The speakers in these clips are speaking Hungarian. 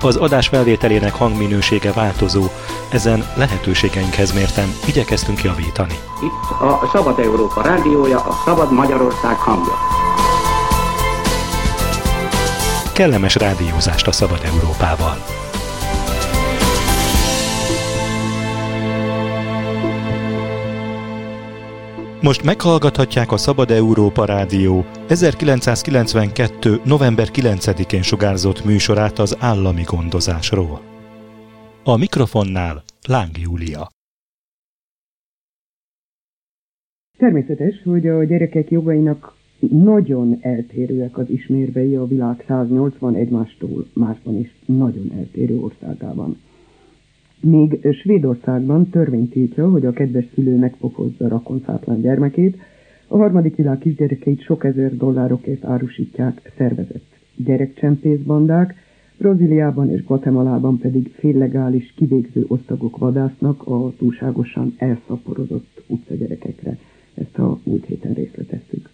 Az adás felvételének hangminősége változó, ezen lehetőségeinkhez mérten igyekeztünk javítani. Itt a Szabad Európa rádiója, a Szabad Magyarország hangja. Kellemes rádiózást a Szabad Európával! Most meghallgathatják a Szabad Európa Rádió 1992. november 9-én sugárzott műsorát az állami gondozásról. A mikrofonnál Láng Júlia. Természetes, hogy a gyerekek jogainak nagyon eltérőek az ismérvei a világ 180 egymástól másban is nagyon eltérő országában. Még Svédországban törvény tiltja, hogy a kedves szülő megpofozza rakonszátlan gyermekét, a harmadik világ kisgyerekeit sok ezer dollárokért árusítják szervezett gyerekcsempészbandák, Brazíliában és Guatemalában pedig féllegális kivégző osztagok vadásznak a túlságosan elszaporozott utcagyerekekre. Ezt a múlt héten részleteztük.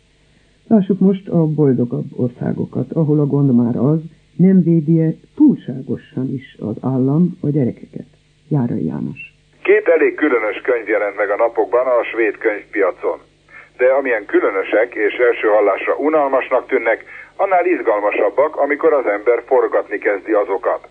Lássuk most a boldogabb országokat, ahol a gond már az, nem védi túlságosan is az állam a gyerekeket. Járai János. Két elég különös könyv jelent meg a napokban a svéd könyvpiacon. De amilyen különösek és első hallásra unalmasnak tűnnek, annál izgalmasabbak, amikor az ember forgatni kezdi azokat.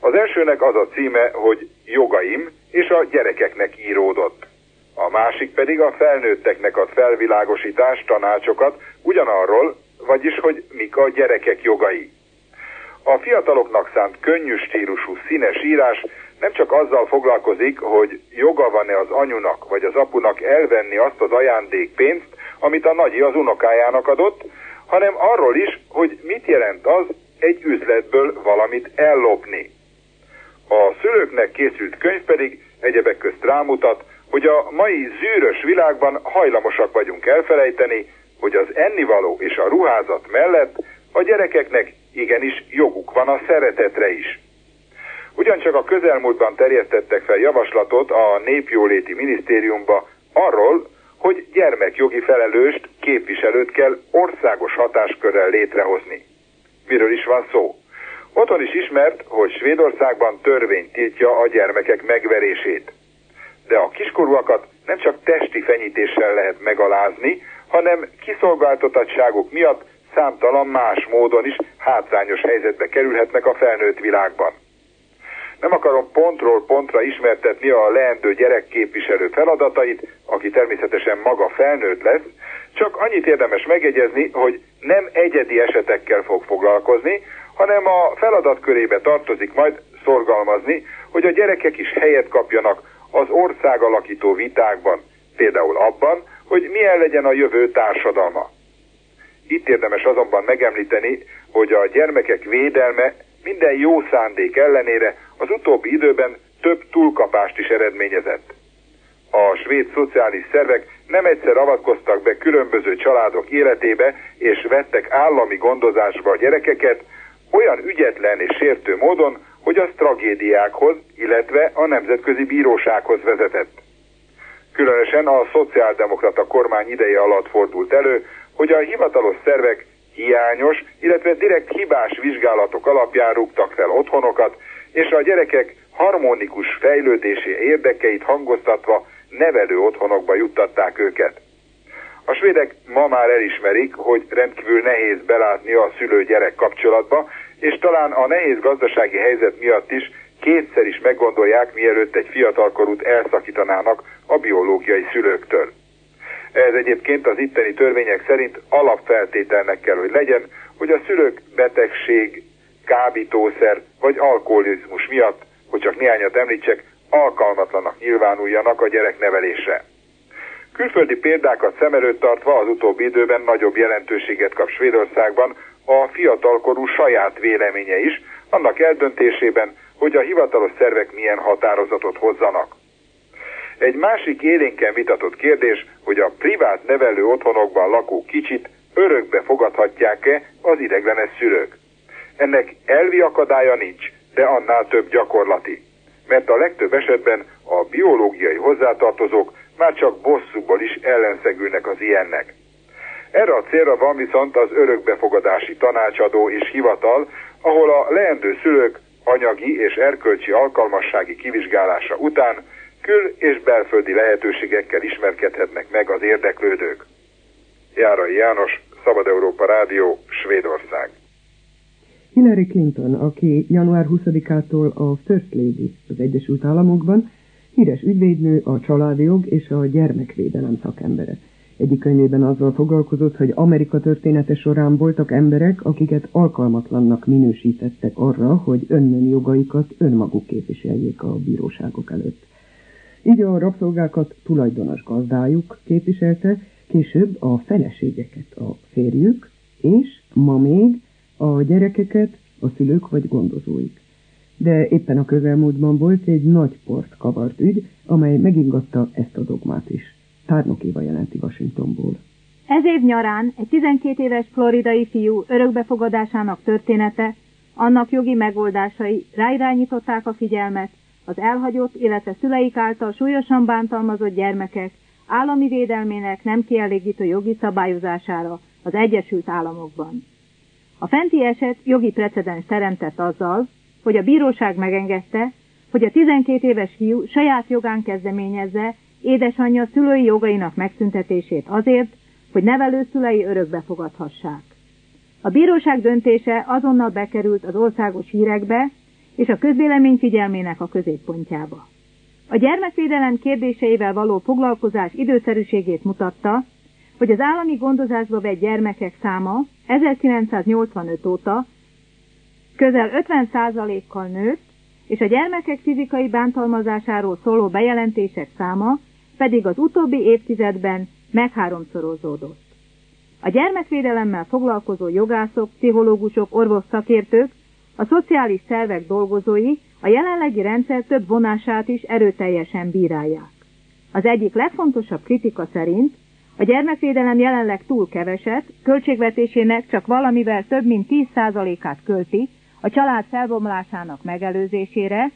Az elsőnek az a címe, hogy Jogaim, és a gyerekeknek íródott. A másik pedig a felnőtteknek ad felvilágosítás, tanácsokat ugyanarról, vagyis hogy mik a gyerekek jogai. A fiataloknak szánt könnyű stílusú színes írás nem csak azzal foglalkozik, hogy joga van-e az anyunak vagy az apunak elvenni azt az ajándékpénzt, amit a nagyi az unokájának adott, hanem arról is, hogy mit jelent az egy üzletből valamit ellopni. A szülőknek készült könyv pedig egyebek közt rámutat, hogy a mai zűrös világban hajlamosak vagyunk elfelejteni, hogy az ennivaló és a ruházat mellett a gyerekeknek igenis joguk van a szeretetre is. Ugyancsak a közelmúltban terjesztettek fel javaslatot a Népjóléti Minisztériumba arról, hogy gyermekjogi felelőst, képviselőt kell országos hatáskörrel létrehozni. Miről is van szó? Otthon is ismert, hogy Svédországban törvény tiltja a gyermekek megverését. De a kiskorúakat nem csak testi fenyítéssel lehet megalázni, hanem kiszolgáltatottságuk miatt számtalan más módon is hátrányos helyzetbe kerülhetnek a felnőtt világban. Nem akarom pontról pontra ismertetni a leendő gyerekképviselő feladatait, aki természetesen maga felnőtt lesz, csak annyit érdemes megjegyezni, hogy nem egyedi esetekkel fog foglalkozni, hanem a feladatkörébe tartozik majd szorgalmazni, hogy a gyerekek is helyet kapjanak az ország alakító vitákban, például abban, hogy milyen legyen a jövő társadalma. Itt érdemes azonban megemlíteni, hogy a gyermekek védelme minden jó szándék ellenére az utóbbi időben több túlkapást is eredményezett. A svéd szociális szervek nem egyszer avatkoztak be különböző családok életébe, és vettek állami gondozásba a gyerekeket, olyan ügyetlen és sértő módon, hogy az tragédiákhoz, illetve a nemzetközi bírósághoz vezetett. Különösen a szociáldemokrata kormány ideje alatt fordult elő, hogy a hivatalos szervek hiányos, illetve direkt hibás vizsgálatok alapján rúgtak fel otthonokat, és a gyerekek harmonikus fejlődési érdekeit hangoztatva nevelő otthonokba juttatták őket. A svédek ma már elismerik, hogy rendkívül nehéz belátni a szülő-gyerek kapcsolatba, és talán a nehéz gazdasági helyzet miatt is kétszer is meggondolják, mielőtt egy fiatalkorút elszakítanának a biológiai szülőktől. Ez egyébként az itteni törvények szerint alapfeltételnek kell, hogy legyen, hogy a szülők betegség, kábítószer vagy alkoholizmus miatt, hogy csak néhányat említsek, alkalmatlanak nyilvánuljanak a gyereknevelésre. Külföldi példákat szem előtt tartva az utóbbi időben nagyobb jelentőséget kap Svédországban a fiatalkorú saját véleménye is, annak eldöntésében, hogy a hivatalos szervek milyen határozatot hozzanak. Egy másik élénken vitatott kérdés, hogy a privát nevelő otthonokban lakó kicsit örökbe fogadhatják-e az ideglenes szülők. Ennek elvi akadálya nincs, de annál több gyakorlati. Mert a legtöbb esetben a biológiai hozzátartozók már csak bosszúból is ellenszegülnek az ilyennek. Erre a célra van viszont az örökbefogadási tanácsadó és hivatal, ahol a leendő szülők anyagi és erkölcsi alkalmassági kivizsgálása után kül- és belföldi lehetőségekkel ismerkedhetnek meg az érdeklődők. Járai János, Szabad Európa Rádió, Svédország. Hillary Clinton, aki január 20-ától a First Lady az Egyesült Államokban, híres ügyvédnő, a családjog és a gyermekvédelem szakembere. Egyik könyvében azzal foglalkozott, hogy Amerika története során voltak emberek, akiket alkalmatlannak minősítettek arra, hogy önnön jogaikat önmaguk képviseljék a bíróságok előtt. Így a rabszolgákat tulajdonos gazdájuk képviselte, később a feleségeket a férjük, és ma még a gyerekeket a szülők vagy gondozóik. De éppen a közelmúltban volt egy nagy port kavart ügy, amely megingatta ezt a dogmát is. Tárnok Éva jelenti Washingtonból. Ez év nyarán egy 12 éves floridai fiú örökbefogadásának története, annak jogi megoldásai ráirányították a figyelmet az elhagyott, illetve szüleik által súlyosan bántalmazott gyermekek állami védelmének nem kielégítő jogi szabályozására az Egyesült Államokban. A fenti eset jogi precedens teremtett azzal, hogy a bíróság megengedte, hogy a 12 éves fiú saját jogán kezdeményezze édesanyja szülői jogainak megszüntetését azért, hogy nevelőszülei örökbe fogadhassák. A bíróság döntése azonnal bekerült az országos hírekbe és a közvélemény figyelmének a középpontjába. A gyermekvédelem kérdéseivel való foglalkozás időszerűségét mutatta, hogy az állami gondozásba vett gyermekek száma 1985 óta közel 50%-kal nőtt, és a gyermekek fizikai bántalmazásáról szóló bejelentések száma pedig az utóbbi évtizedben megháromszorozódott. A gyermekvédelemmel foglalkozó jogászok, pszichológusok, orvos szakértők, a szociális szervek dolgozói a jelenlegi rendszer több vonását is erőteljesen bírálják. Az egyik legfontosabb kritika szerint a gyermekvédelem jelenleg túl keveset, költségvetésének csak valamivel több mint 10%-át költi a család felbomlásának megelőzésére,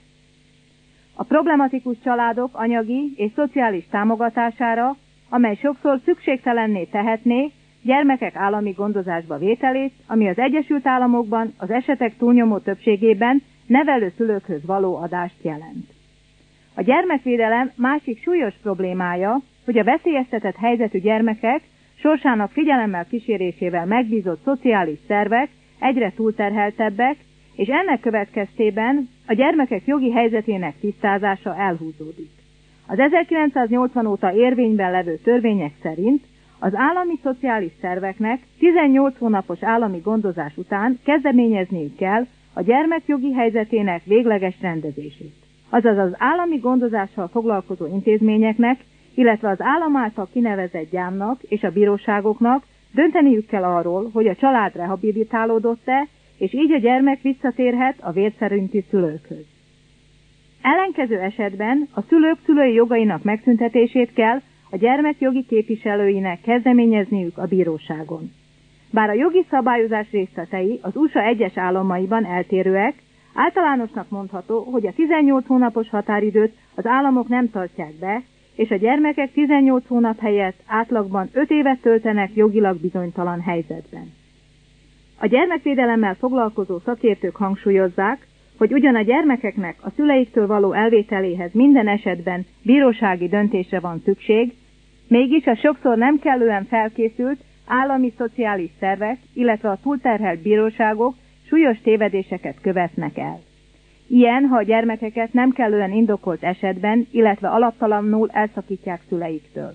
a problematikus családok anyagi és szociális támogatására, amely sokszor szükségtelenné tehetné gyermekek állami gondozásba vételét, ami az Egyesült Államokban az esetek túlnyomó többségében nevelő szülőkhöz való adást jelent. A gyermekvédelem másik súlyos problémája, hogy a veszélyeztetett helyzetű gyermekek sorsának figyelemmel kísérésével megbízott szociális szervek egyre túlterheltebbek, és ennek következtében a gyermekek jogi helyzetének tisztázása elhúzódik. Az 1980 óta érvényben levő törvények szerint az állami szociális szerveknek 18 hónapos állami gondozás után kezdeményezniük kell a gyermek jogi helyzetének végleges rendezését. Azaz az állami gondozással foglalkozó intézményeknek, illetve az állam által kinevezett gyámnak és a bíróságoknak dönteniük kell arról, hogy a család rehabilitálódott-e, és így a gyermek visszatérhet a vérszerinti szülőkhöz. Ellenkező esetben a szülők szülői jogainak megszüntetését kell a gyermek jogi képviselőinek kezdeményezniük a bíróságon. Bár a jogi szabályozás részletei az USA egyes államaiban eltérőek, általánosnak mondható, hogy a 18 hónapos határidőt az államok nem tartják be, és a gyermekek 18 hónap helyett átlagban 5 évet töltenek jogilag bizonytalan helyzetben. A gyermekvédelemmel foglalkozó szakértők hangsúlyozzák, hogy ugyan a gyermekeknek a szüleiktől való elvételéhez minden esetben bírósági döntésre van szükség, mégis a sokszor nem kellően felkészült állami szociális szervek, illetve a túlterhelt bíróságok súlyos tévedéseket követnek el. Ilyen, ha a gyermekeket nem kellően indokolt esetben, illetve alaptalanul elszakítják szüleiktől.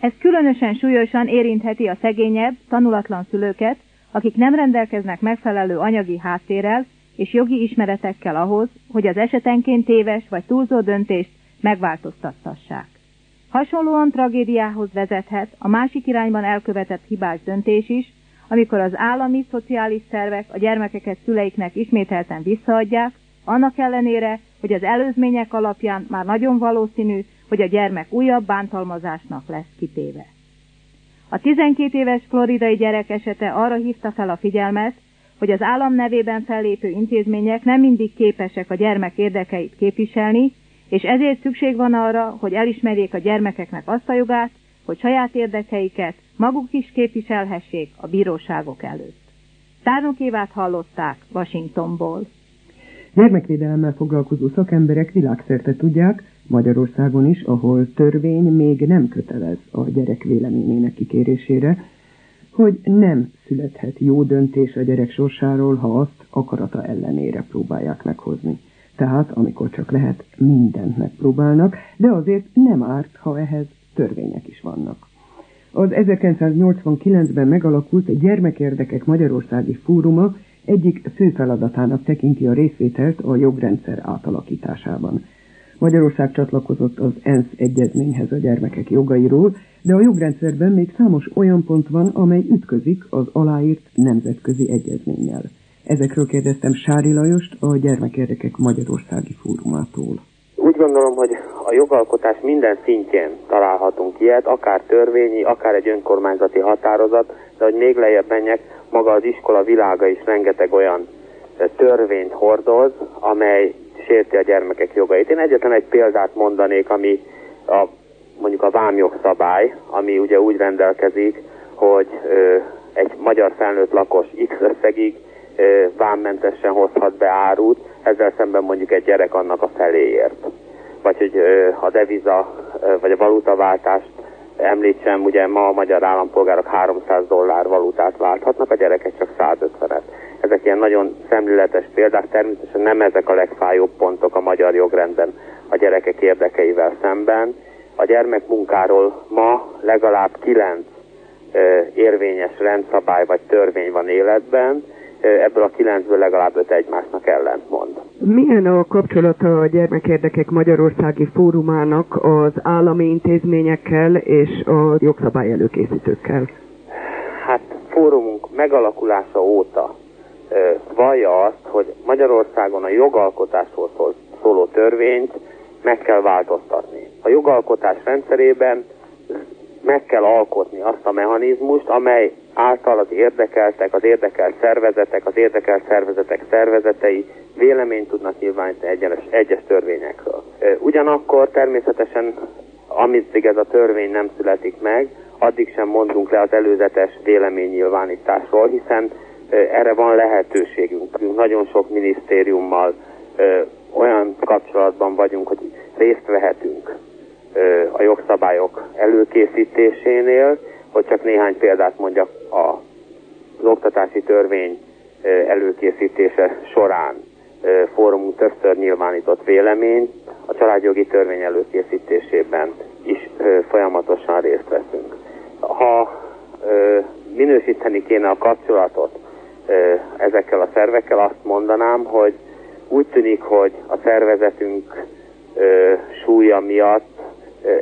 Ez különösen súlyosan érintheti a szegényebb, tanulatlan szülőket, akik nem rendelkeznek megfelelő anyagi háttérrel és jogi ismeretekkel ahhoz, hogy az esetenként téves vagy túlzó döntést megváltoztattassák. Hasonlóan tragédiához vezethet a másik irányban elkövetett hibás döntés is, amikor az állami szociális szervek a gyermekeket szüleiknek ismételten visszaadják, annak ellenére, hogy az előzmények alapján már nagyon valószínű, hogy a gyermek újabb bántalmazásnak lesz kitéve. A 12 éves floridai gyerek esete arra hívta fel a figyelmet, hogy az állam nevében fellépő intézmények nem mindig képesek a gyermek érdekeit képviselni, és ezért szükség van arra, hogy elismerjék a gyermekeknek azt a jogát, hogy saját érdekeiket maguk is képviselhessék a bíróságok előtt. Tárnok Évát hallották Washingtonból. Gyermekvédelemmel foglalkozó szakemberek világszerte tudják, Magyarországon is, ahol törvény még nem kötelez a gyerek véleményének kikérésére, hogy nem születhet jó döntés a gyerek sorsáról, ha azt akarata ellenére próbálják meghozni. Tehát, amikor csak lehet, mindent megpróbálnak, de azért nem árt, ha ehhez törvények is vannak. Az 1989-ben megalakult Gyermekérdekek Magyarországi Fóruma egyik fő feladatának tekinti a részvételt a jogrendszer átalakításában. Magyarország csatlakozott az ENSZ egyezményhez a gyermekek jogairól, de a jogrendszerben még számos olyan pont van, amely ütközik az aláírt nemzetközi egyezménnyel. Ezekről kérdeztem Sári Lajost, a Gyermekérdekek Magyarországi Fórumától. Úgy gondolom, hogy a jogalkotás minden szintjén találhatunk ilyet, akár törvényi, akár egy önkormányzati határozat, de hogy még lejjebb menjek, maga az iskola világa is rengeteg olyan törvényt hordoz, amely sérti a gyermekek jogait. Én egyetlen egy példát mondanék, ami a, mondjuk a vámjogszabály, ami ugye úgy rendelkezik, hogy ö, egy magyar felnőtt lakos X összegig ö, vámmentesen hozhat be árut, ezzel szemben mondjuk egy gyerek annak a feléért. Vagy hogy ö, a deviza ö, vagy a valutaváltást említsem, ugye ma a magyar állampolgárok 300 dollár valutát válthatnak, a gyerekek csak 150-et. Ezek ilyen nagyon szemléletes példák, természetesen nem ezek a legfájóbb pontok a magyar jogrendben a gyerekek érdekeivel szemben. A gyermekmunkáról ma legalább kilenc érvényes rendszabály vagy törvény van életben, ebből a kilencből legalább öt egymásnak ellentmond. Milyen a kapcsolata a Gyermekérdekek Magyarországi Fórumának az állami intézményekkel és a jogszabály előkészítőkkel? Hát fórumunk megalakulása óta vallja azt, hogy Magyarországon a jogalkotásról szóló törvényt meg kell változtatni. A jogalkotás rendszerében meg kell alkotni azt a mechanizmust, amely által az érdekeltek, az érdekelt szervezetek, az érdekelt szervezetek szervezetei véleményt tudnak nyilvánítani egyes, egyes törvényekről. Ugyanakkor természetesen, amíg ez a törvény nem születik meg, addig sem mondunk le az előzetes véleménynyilvánításról, hiszen erre van lehetőségünk. Nagyon sok minisztériummal olyan kapcsolatban vagyunk, hogy részt vehetünk a jogszabályok előkészítésénél, hogy csak néhány példát mondjak a, az oktatási törvény előkészítése során fórumunk többször nyilvánított véleményt, a családjogi törvény előkészítésében is folyamatosan részt veszünk. Ha minősíteni kéne a kapcsolatot ezekkel a szervekkel, azt mondanám, hogy úgy tűnik, hogy a szervezetünk súlya miatt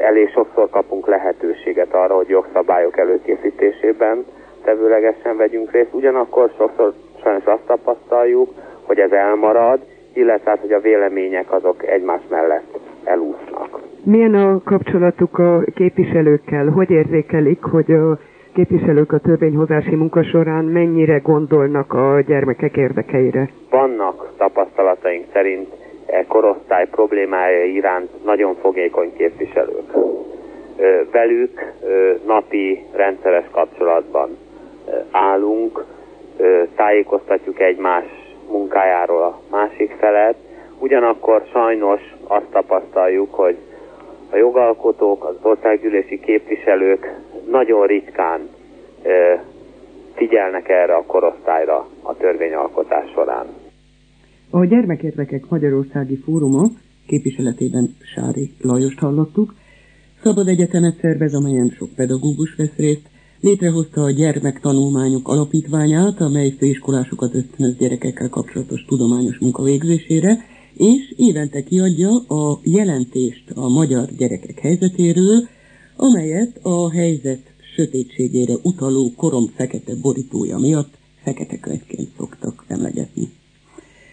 elég sokszor kapunk lehetőséget arra, hogy jogszabályok előkészítésében tevőlegesen vegyünk részt. Ugyanakkor sokszor sajnos azt tapasztaljuk, hogy ez elmarad, illetve hát, hogy a vélemények azok egymás mellett elúsznak. Milyen a kapcsolatuk a képviselőkkel? Hogy érzékelik, hogy a képviselők a törvényhozási munka során mennyire gondolnak a gyermekek érdekeire? Vannak tapasztalataink szerint e korosztály problémája iránt nagyon fogékony képviselők. Velük napi rendszeres kapcsolatban állunk, tájékoztatjuk egymás munkájáról a másik felet, ugyanakkor sajnos azt tapasztaljuk, hogy a jogalkotók, az országgyűlési képviselők nagyon ritkán figyelnek erre a korosztályra a törvényalkotás során. A Gyermekérdekek Magyarországi Fóruma képviseletében Sári Lajost hallottuk, Szabad Egyetemet szervez, amelyen sok pedagógus vesz részt, létrehozta a Gyermektanulmányok Alapítványát, amely főiskolásokat ösztönöz gyerekekkel kapcsolatos tudományos munka végzésére, és évente kiadja a jelentést a magyar gyerekek helyzetéről, amelyet a helyzet sötétségére utaló korom fekete borítója miatt fekete könyvként szoktak emlegetni.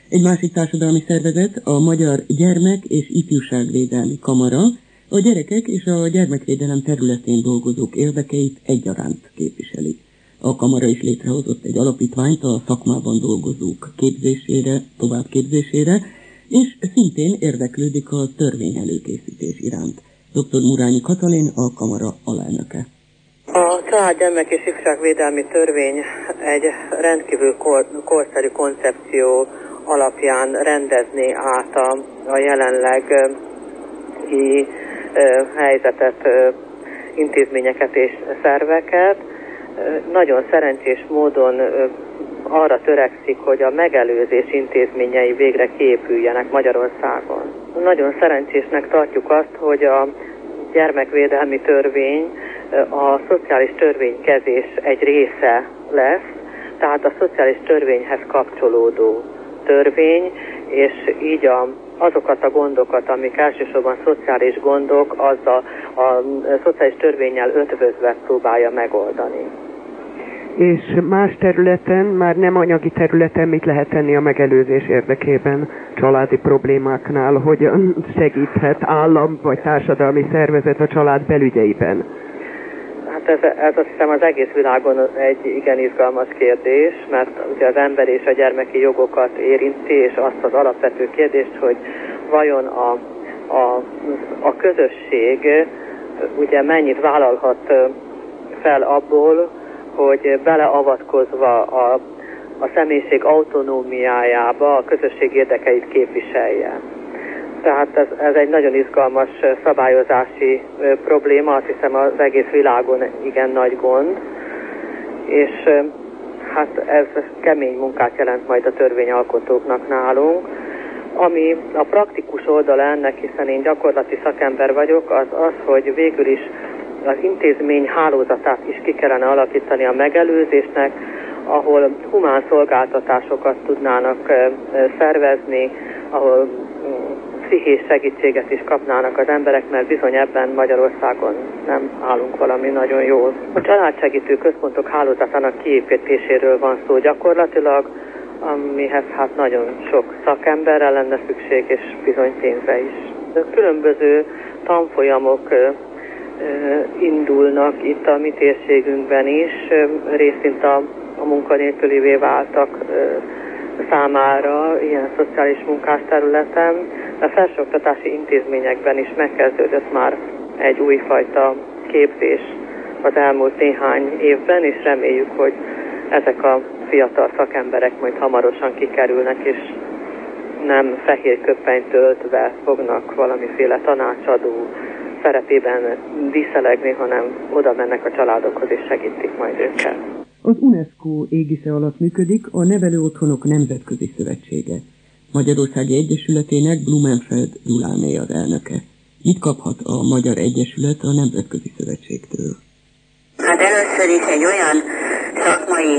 Egy másik társadalmi szervezet, a Magyar Gyermek és Ifjúságvédelmi Kamara, a gyerekek és a gyermekvédelem területén dolgozók érdekeit egyaránt képviseli. A kamara is létrehozott egy alapítványt a szakmában dolgozók képzésére, továbbképzésére, és szintén érdeklődik a törvény előkészítés iránt. Dr. Murányi Katalin, a kamara alelnöke. A család és ifjúságvédelmi törvény egy rendkívül kor, korszerű koncepció alapján rendezni át a, a jelenlegi helyzetet, intézményeket és szerveket. Nagyon szerencsés módon arra törekszik, hogy a megelőzés intézményei végre kiépüljenek Magyarországon. Nagyon szerencsésnek tartjuk azt, hogy a gyermekvédelmi törvény a szociális törvénykezés egy része lesz, tehát a szociális törvényhez kapcsolódó törvény, és így a, azokat a gondokat, amik elsősorban szociális gondok, az a, a, a szociális törvényel ötvözve próbálja megoldani. És más területen, már nem anyagi területen mit lehet tenni a megelőzés érdekében családi problémáknál, hogy segíthet állam vagy társadalmi szervezet a család belügyeiben? Hát ez, ez azt hiszem az egész világon egy igen izgalmas kérdés, mert ugye az ember és a gyermeki jogokat érinti, és azt az alapvető kérdést, hogy vajon a, a, a közösség ugye mennyit vállalhat fel abból, hogy beleavatkozva a, a személyiség autonómiájába a közösség érdekeit képviselje. Tehát ez, ez egy nagyon izgalmas szabályozási probléma, azt hiszem az egész világon igen nagy gond, és hát ez kemény munkát jelent majd a törvényalkotóknak nálunk. Ami a praktikus oldala ennek, hiszen én gyakorlati szakember vagyok, az az, hogy végül is az intézmény hálózatát is ki kellene alakítani a megelőzésnek, ahol humán szolgáltatásokat tudnának szervezni, ahol pszichés segítséget is kapnának az emberek, mert bizony ebben Magyarországon nem állunk valami nagyon jól. A családsegítő központok hálózatának kiépítéséről van szó gyakorlatilag, amihez hát nagyon sok szakemberre lenne szükség, és bizony pénze is. Különböző tanfolyamok indulnak itt a mi térségünkben is, részint a, a munkanélkülivé váltak számára ilyen szociális munkás területen. A felsőoktatási intézményekben is megkezdődött már egy újfajta képzés az elmúlt néhány évben, és reméljük, hogy ezek a fiatal szakemberek majd hamarosan kikerülnek, és nem fehér köpenyt töltve fognak valamiféle tanácsadó szerepében díszelegni, hanem oda mennek a családokhoz és segítik majd őket. Az UNESCO égisze alatt működik a Nevelő Otthonok Nemzetközi Szövetsége. Magyarországi Egyesületének Blumenfeld Gyuláné az elnöke. Mit kaphat a Magyar Egyesület a Nemzetközi Szövetségtől? Hát először is egy olyan szakmai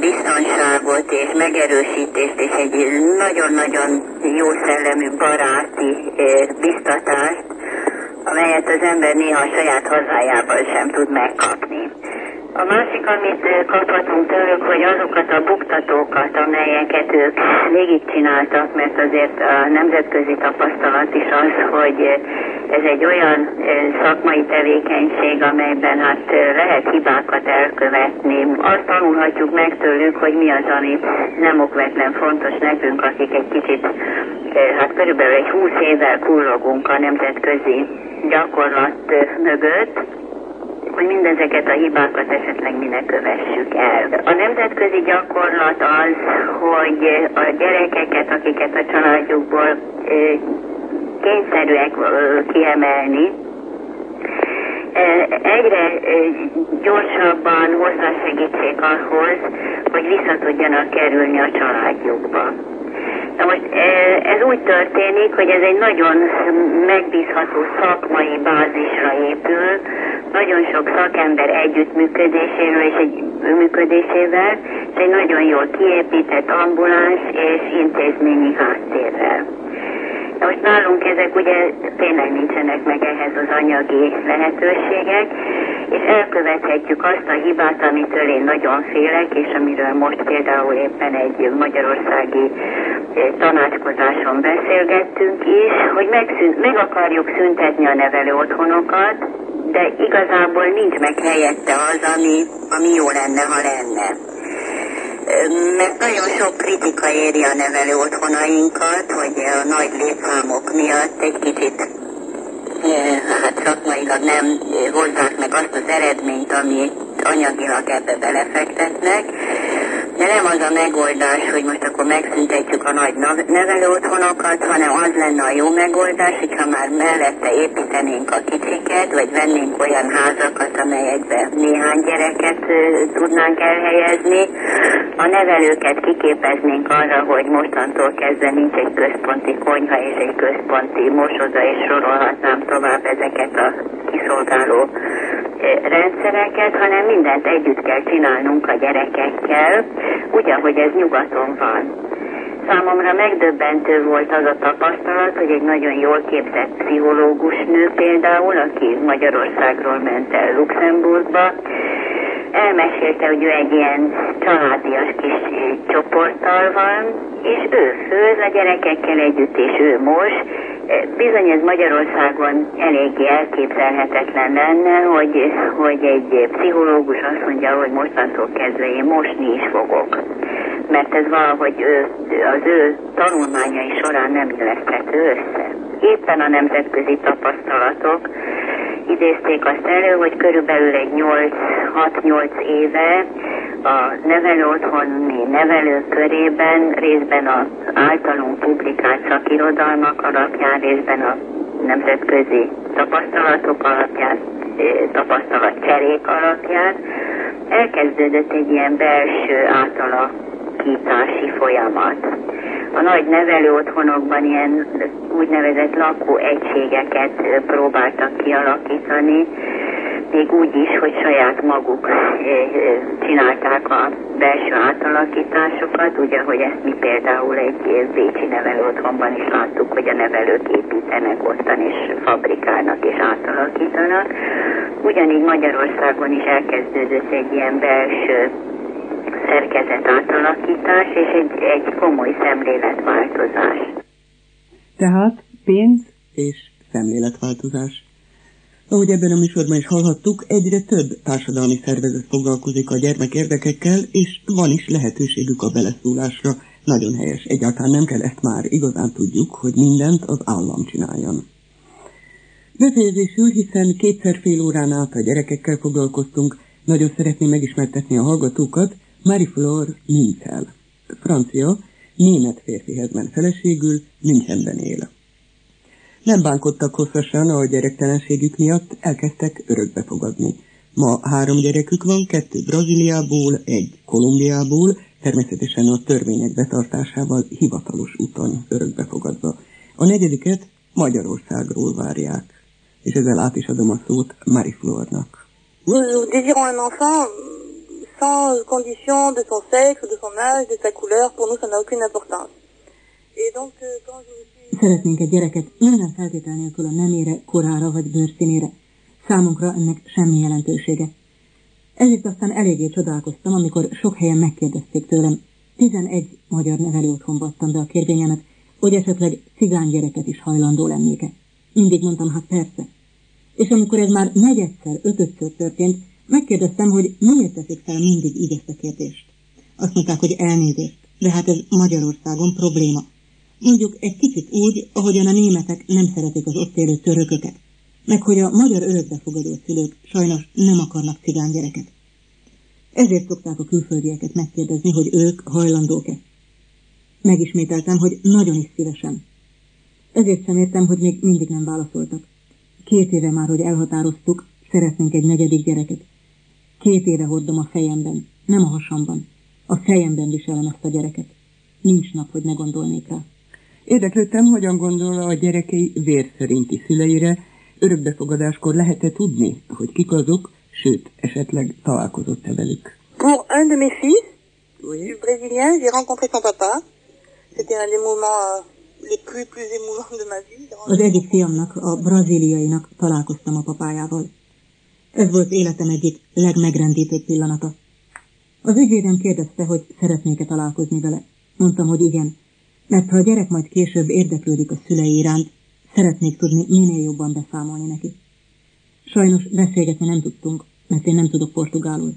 biztonságot és megerősítést és egy nagyon-nagyon jó szellemű baráti biztatást, amelyet az ember néha a saját hazájában sem tud megkapni. A másik, amit kaphatunk tőlük, hogy azokat a buktatókat, amelyeket ők végigcsináltak, mert azért a nemzetközi tapasztalat is az, hogy ez egy olyan szakmai tevékenység, amelyben hát lehet hibákat elkövetni. Azt tanulhatjuk meg tőlük, hogy mi az, ami nem okvetlen fontos nekünk, akik egy kicsit, hát körülbelül egy húsz évvel kullogunk a nemzetközi gyakorlat mögött, hogy mindezeket a hibákat esetleg minek kövessük el. A nemzetközi gyakorlat az, hogy a gyerekeket, akiket a családjukból kényszerűek kiemelni, egyre gyorsabban hozzásegítsék ahhoz, hogy vissza tudjanak kerülni a családjukba. Na ez úgy történik, hogy ez egy nagyon megbízható szakmai bázisra épül, nagyon sok szakember együttműködéséről és egy működésével, és egy nagyon jól kiépített ambuláns és intézményi háttérrel. Most nálunk ezek ugye tényleg nincsenek meg ehhez az anyagi lehetőségek, és elkövethetjük azt a hibát, amitől én nagyon félek, és amiről most például éppen egy magyarországi tanácskozáson beszélgettünk is, hogy megszűnt, meg akarjuk szüntetni a nevelő otthonokat, de igazából nincs meg helyette az, ami, ami jó lenne, ha lenne. Mert nagyon sok kritika éri a nevelő otthonainkat, hogy a nagy létszámok miatt egy kicsit hát szakmailag nem hozzák meg azt az eredményt, amit anyagilag ebbe belefektetnek de nem az a megoldás, hogy most akkor megszüntetjük a nagy nevelő otthonokat, hanem az lenne a jó megoldás, hogyha már mellette építenénk a kicsiket, vagy vennénk olyan házakat, amelyekbe néhány gyereket tudnánk elhelyezni. A nevelőket kiképeznénk arra, hogy mostantól kezdve nincs egy központi konyha és egy központi mosoda, és sorolhatnám tovább ezeket a kiszolgáló rendszereket, hanem mindent együtt kell csinálnunk a gyerekekkel, úgy, ahogy ez nyugaton van. Számomra megdöbbentő volt az a tapasztalat, hogy egy nagyon jól képzett pszichológus nő például, aki Magyarországról ment el Luxemburgba, elmesélte, hogy ő egy ilyen családias kis csoporttal van, és ő főz a gyerekekkel együtt, és ő mos, Bizony ez Magyarországon eléggé elképzelhetetlen lenne, hogy, hogy egy pszichológus azt mondja, hogy mostantól kezdve én mosni is fogok. Mert ez valahogy ő, az ő tanulmányai során nem illeszthető össze. Éppen a nemzetközi tapasztalatok idézték azt elő, hogy körülbelül egy 6-8 éve a nevelő otthoni nevelők körében részben az általunk publikált szakirodalmak alapján, részben a nemzetközi tapasztalatok alapján, tapasztalatcserék alapján elkezdődött egy ilyen belső átalakítási folyamat. A nagy nevelő otthonokban ilyen úgynevezett lakóegységeket próbáltak kialakítani, még úgy is, hogy saját maguk csinálták a belső átalakításokat, ugye, hogy ezt mi például egy bécsi nevelő otthonban is láttuk, hogy a nevelők építenek ottan, és fabrikálnak és átalakítanak. Ugyanígy Magyarországon is elkezdődött egy ilyen belső szerkezet átalakítás, és egy, egy komoly szemléletváltozás. Tehát pénz és szemléletváltozás. Ahogy ebben a műsorban is hallhattuk, egyre több társadalmi szervezet foglalkozik a gyermek érdekekkel, és van is lehetőségük a beleszólásra. Nagyon helyes, egyáltalán nem kell ezt már, igazán tudjuk, hogy mindent az állam csináljon. Befejezésül, hiszen kétszer fél órán át a gyerekekkel foglalkoztunk, nagyon szeretném megismertetni a hallgatókat Marie-Flore Mintel. Francia, német férfihez ment feleségül, Münchenben él. Nem bánkodtak hosszasan a gyerektelenségük miatt, elkezdtek örökbe fogadni. Ma három gyerekük van, kettő Brazíliából, egy Kolumbiából, természetesen a törvények betartásával hivatalos úton örökbefogadva. A negyediket Magyarországról várják. És ezzel át is adom a szót Marie Flornak. Nous désirons un enfant sans condition de son sexe, de son âge, de sa couleur. Pour nous, ça n'a aucune importance. Et donc, euh, quand je Szeretnénk egy gyereket minden feltétel nélkül a nemére, korára vagy bőrszínére. Számunkra ennek semmi jelentősége. Ezért aztán eléggé csodálkoztam, amikor sok helyen megkérdezték tőlem. 11 magyar nevelő otthonba adtam be a kérvényemet, hogy esetleg cigány gyereket is hajlandó lennék-e. Mindig mondtam, hát persze. És amikor ez már negyedszer, ötödször történt, megkérdeztem, hogy miért teszik fel mindig így ezt a kérdést. Azt mondták, hogy elnézést, de hát ez Magyarországon probléma. Mondjuk egy kicsit úgy, ahogyan a németek nem szeretik az ott élő törököket, meg hogy a magyar örökbefogadó szülők sajnos nem akarnak cigány gyereket. Ezért szokták a külföldieket megkérdezni, hogy ők hajlandók-e. Megismételtem, hogy nagyon is szívesen. Ezért sem értem, hogy még mindig nem válaszoltak. Két éve már, hogy elhatároztuk, szeretnénk egy negyedik gyereket. Két éve hordom a fejemben, nem a hasamban. A fejemben viselem ezt a gyereket. Nincs nap, hogy ne gondolnék rá. Érdeklődtem, hogyan gondol a gyerekei vér szerinti szüleire, örökbefogadáskor lehet-e tudni, hogy kik azok, sőt, esetleg találkozott-e velük? Pour un de mes fils, oui. brésilien, j'ai rencontré son papa. C'était un des moments euh, les plus, plus émouvants de ma vie. Az egyik fiamnak, a braziliainak találkoztam a papájával. Ez volt életem egyik legmegrendítőbb pillanata. Az ügyvédem kérdezte, hogy szeretnék-e találkozni vele. Mondtam, hogy igen, Mert ha a gyerek majd később érdeklődik a szülei iránt, szeretnék tudni minél jobban beszámolni neki. Sajnos beszélgetni nem tudtunk, mert én nem tudok portugálul.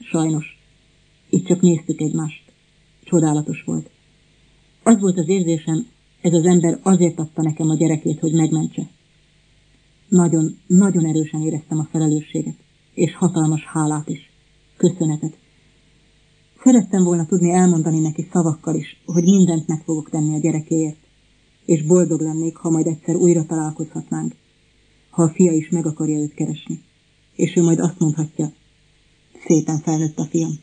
Sajnos. Itt csak néztük egymást. Csodálatos volt. Az volt az érzésem, ez az ember azért adta nekem a gyerekét, hogy megmentse. Nagyon, nagyon erősen éreztem a felelősséget, és hatalmas hálát is, köszönetet. Szerettem volna tudni elmondani neki szavakkal is, hogy mindent meg fogok tenni a gyerekéért, és boldog lennék, ha majd egyszer újra találkozhatnánk, ha a fia is meg akarja őt keresni, és ő majd azt mondhatja, szépen felnőtt a fiam.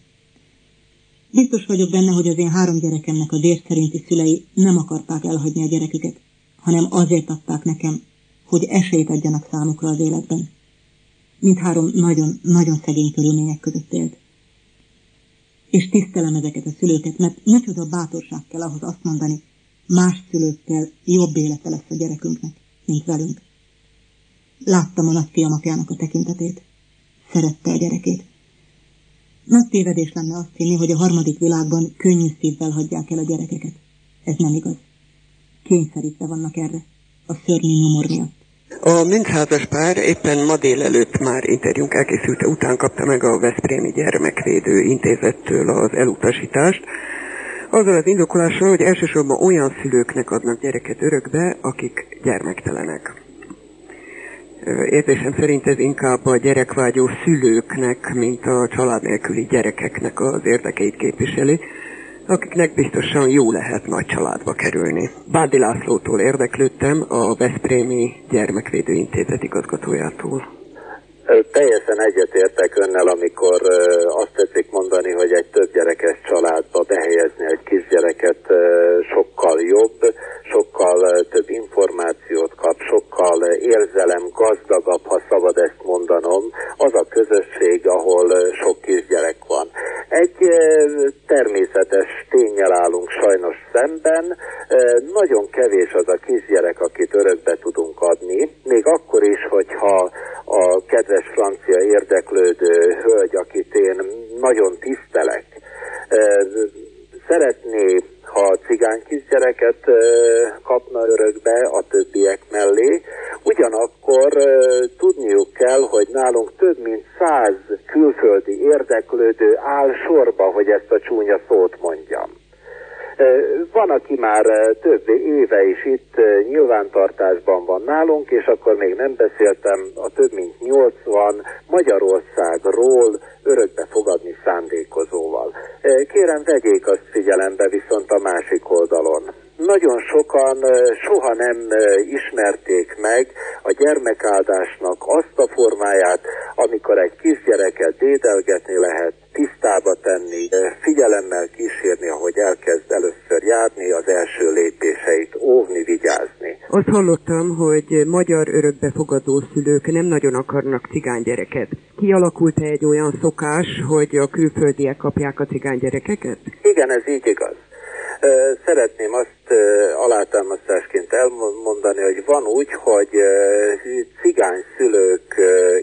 Biztos vagyok benne, hogy az én három gyerekemnek a dér szerinti szülei nem akarták elhagyni a gyereküket, hanem azért adták nekem, hogy esélyt adjanak számukra az életben. Mindhárom nagyon-nagyon szegény körülmények között élt. És tisztelem ezeket a szülőket, mert micsoda bátorság kell ahhoz azt mondani, más szülőkkel jobb élete lesz a gyerekünknek, mint velünk. Láttam a nagyfiam apjának a tekintetét. Szerette a gyerekét. Nagy tévedés lenne azt hinni, hogy a harmadik világban könnyű szívvel hagyják el a gyerekeket. Ez nem igaz. Kényszerítve vannak erre, a szörnyű nyomor miatt. A mindházas pár éppen ma délelőtt már interjúnk elkészülte után kapta meg a Veszprémi Gyermekvédő Intézettől az elutasítást, azzal az indokolással, hogy elsősorban olyan szülőknek adnak gyereket örökbe, akik gyermektelenek. Érzésem szerint ez inkább a gyerekvágyó szülőknek, mint a család nélküli gyerekeknek az érdekeit képviseli, akiknek biztosan jó lehet nagy családba kerülni. Bádi Lászlótól érdeklődtem, a Veszprémi Gyermekvédő Intézet igazgatójától. Teljesen egyetértek önnel, amikor azt tetszik mondani, hogy egy több gyerekes családba behelyezni egy kisgyereket sokkal jobb, sokkal több információt kap, sokkal érzelem gazdagabb, ha szabad ezt mondanom, az a közösség, ahol sok kisgyerek van. Egy természetes tényel állunk sajnos szemben, nagyon kevés az a kisgyerek, akit örökbe tudunk adni, még akkor is, hogyha a kedves francia érdeklődő hölgy, akit én nagyon tisztelek, szeretné, ha cigány kisgyereket kapna örökbe a többiek mellé, ugyanakkor tudniuk kell, hogy nálunk több mint száz külföldi érdeklődő áll sorba, hogy ezt a csúnya szót mondjam. Van, aki már több éve is itt nyilvántartásban van nálunk, és akkor még nem beszéltem a több mint 80 Magyarországról örökbe fogadni szándékozóval. Kérem, vegyék azt figyelembe viszont a másik oldalon. Nagyon sokan soha nem ismerték meg a gyermekáldásnak azt a formáját, amikor egy kisgyereket dédelgetni lehet, tisztába tenni, figyelemmel kísérni, ahogy elkezd először járni, az első lépéseit óvni, vigyázni. Azt hallottam, hogy magyar örökbefogadó szülők nem nagyon akarnak cigánygyereket. Kialakult-e egy olyan szokás, hogy a külföldiek kapják a cigánygyerekeket? Igen, ez így igaz. Szeretném azt alátámasztásként elmondani, hogy van úgy, hogy cigány szülők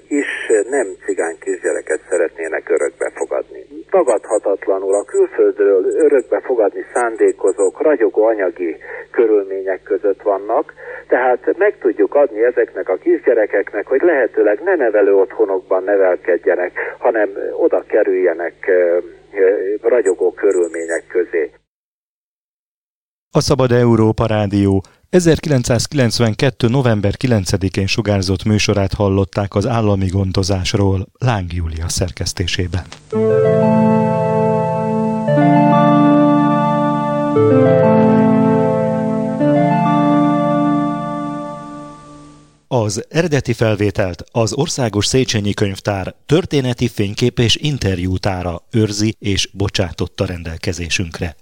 is nem cigány kisgyereket szeretnének örökbe fogadni. Tagadhatatlanul a külföldről örökbe fogadni szándékozók ragyogó anyagi körülmények között vannak, tehát meg tudjuk adni ezeknek a kisgyerekeknek, hogy lehetőleg ne nevelő otthonokban nevelkedjenek, hanem oda kerüljenek ragyogó körülmények közé. A Szabad Európa Rádió 1992. november 9-én sugárzott műsorát hallották az állami gondozásról Láng Júlia szerkesztésében. Az eredeti felvételt az Országos Széchenyi Könyvtár történeti fénykép és interjútára őrzi és bocsátotta rendelkezésünkre.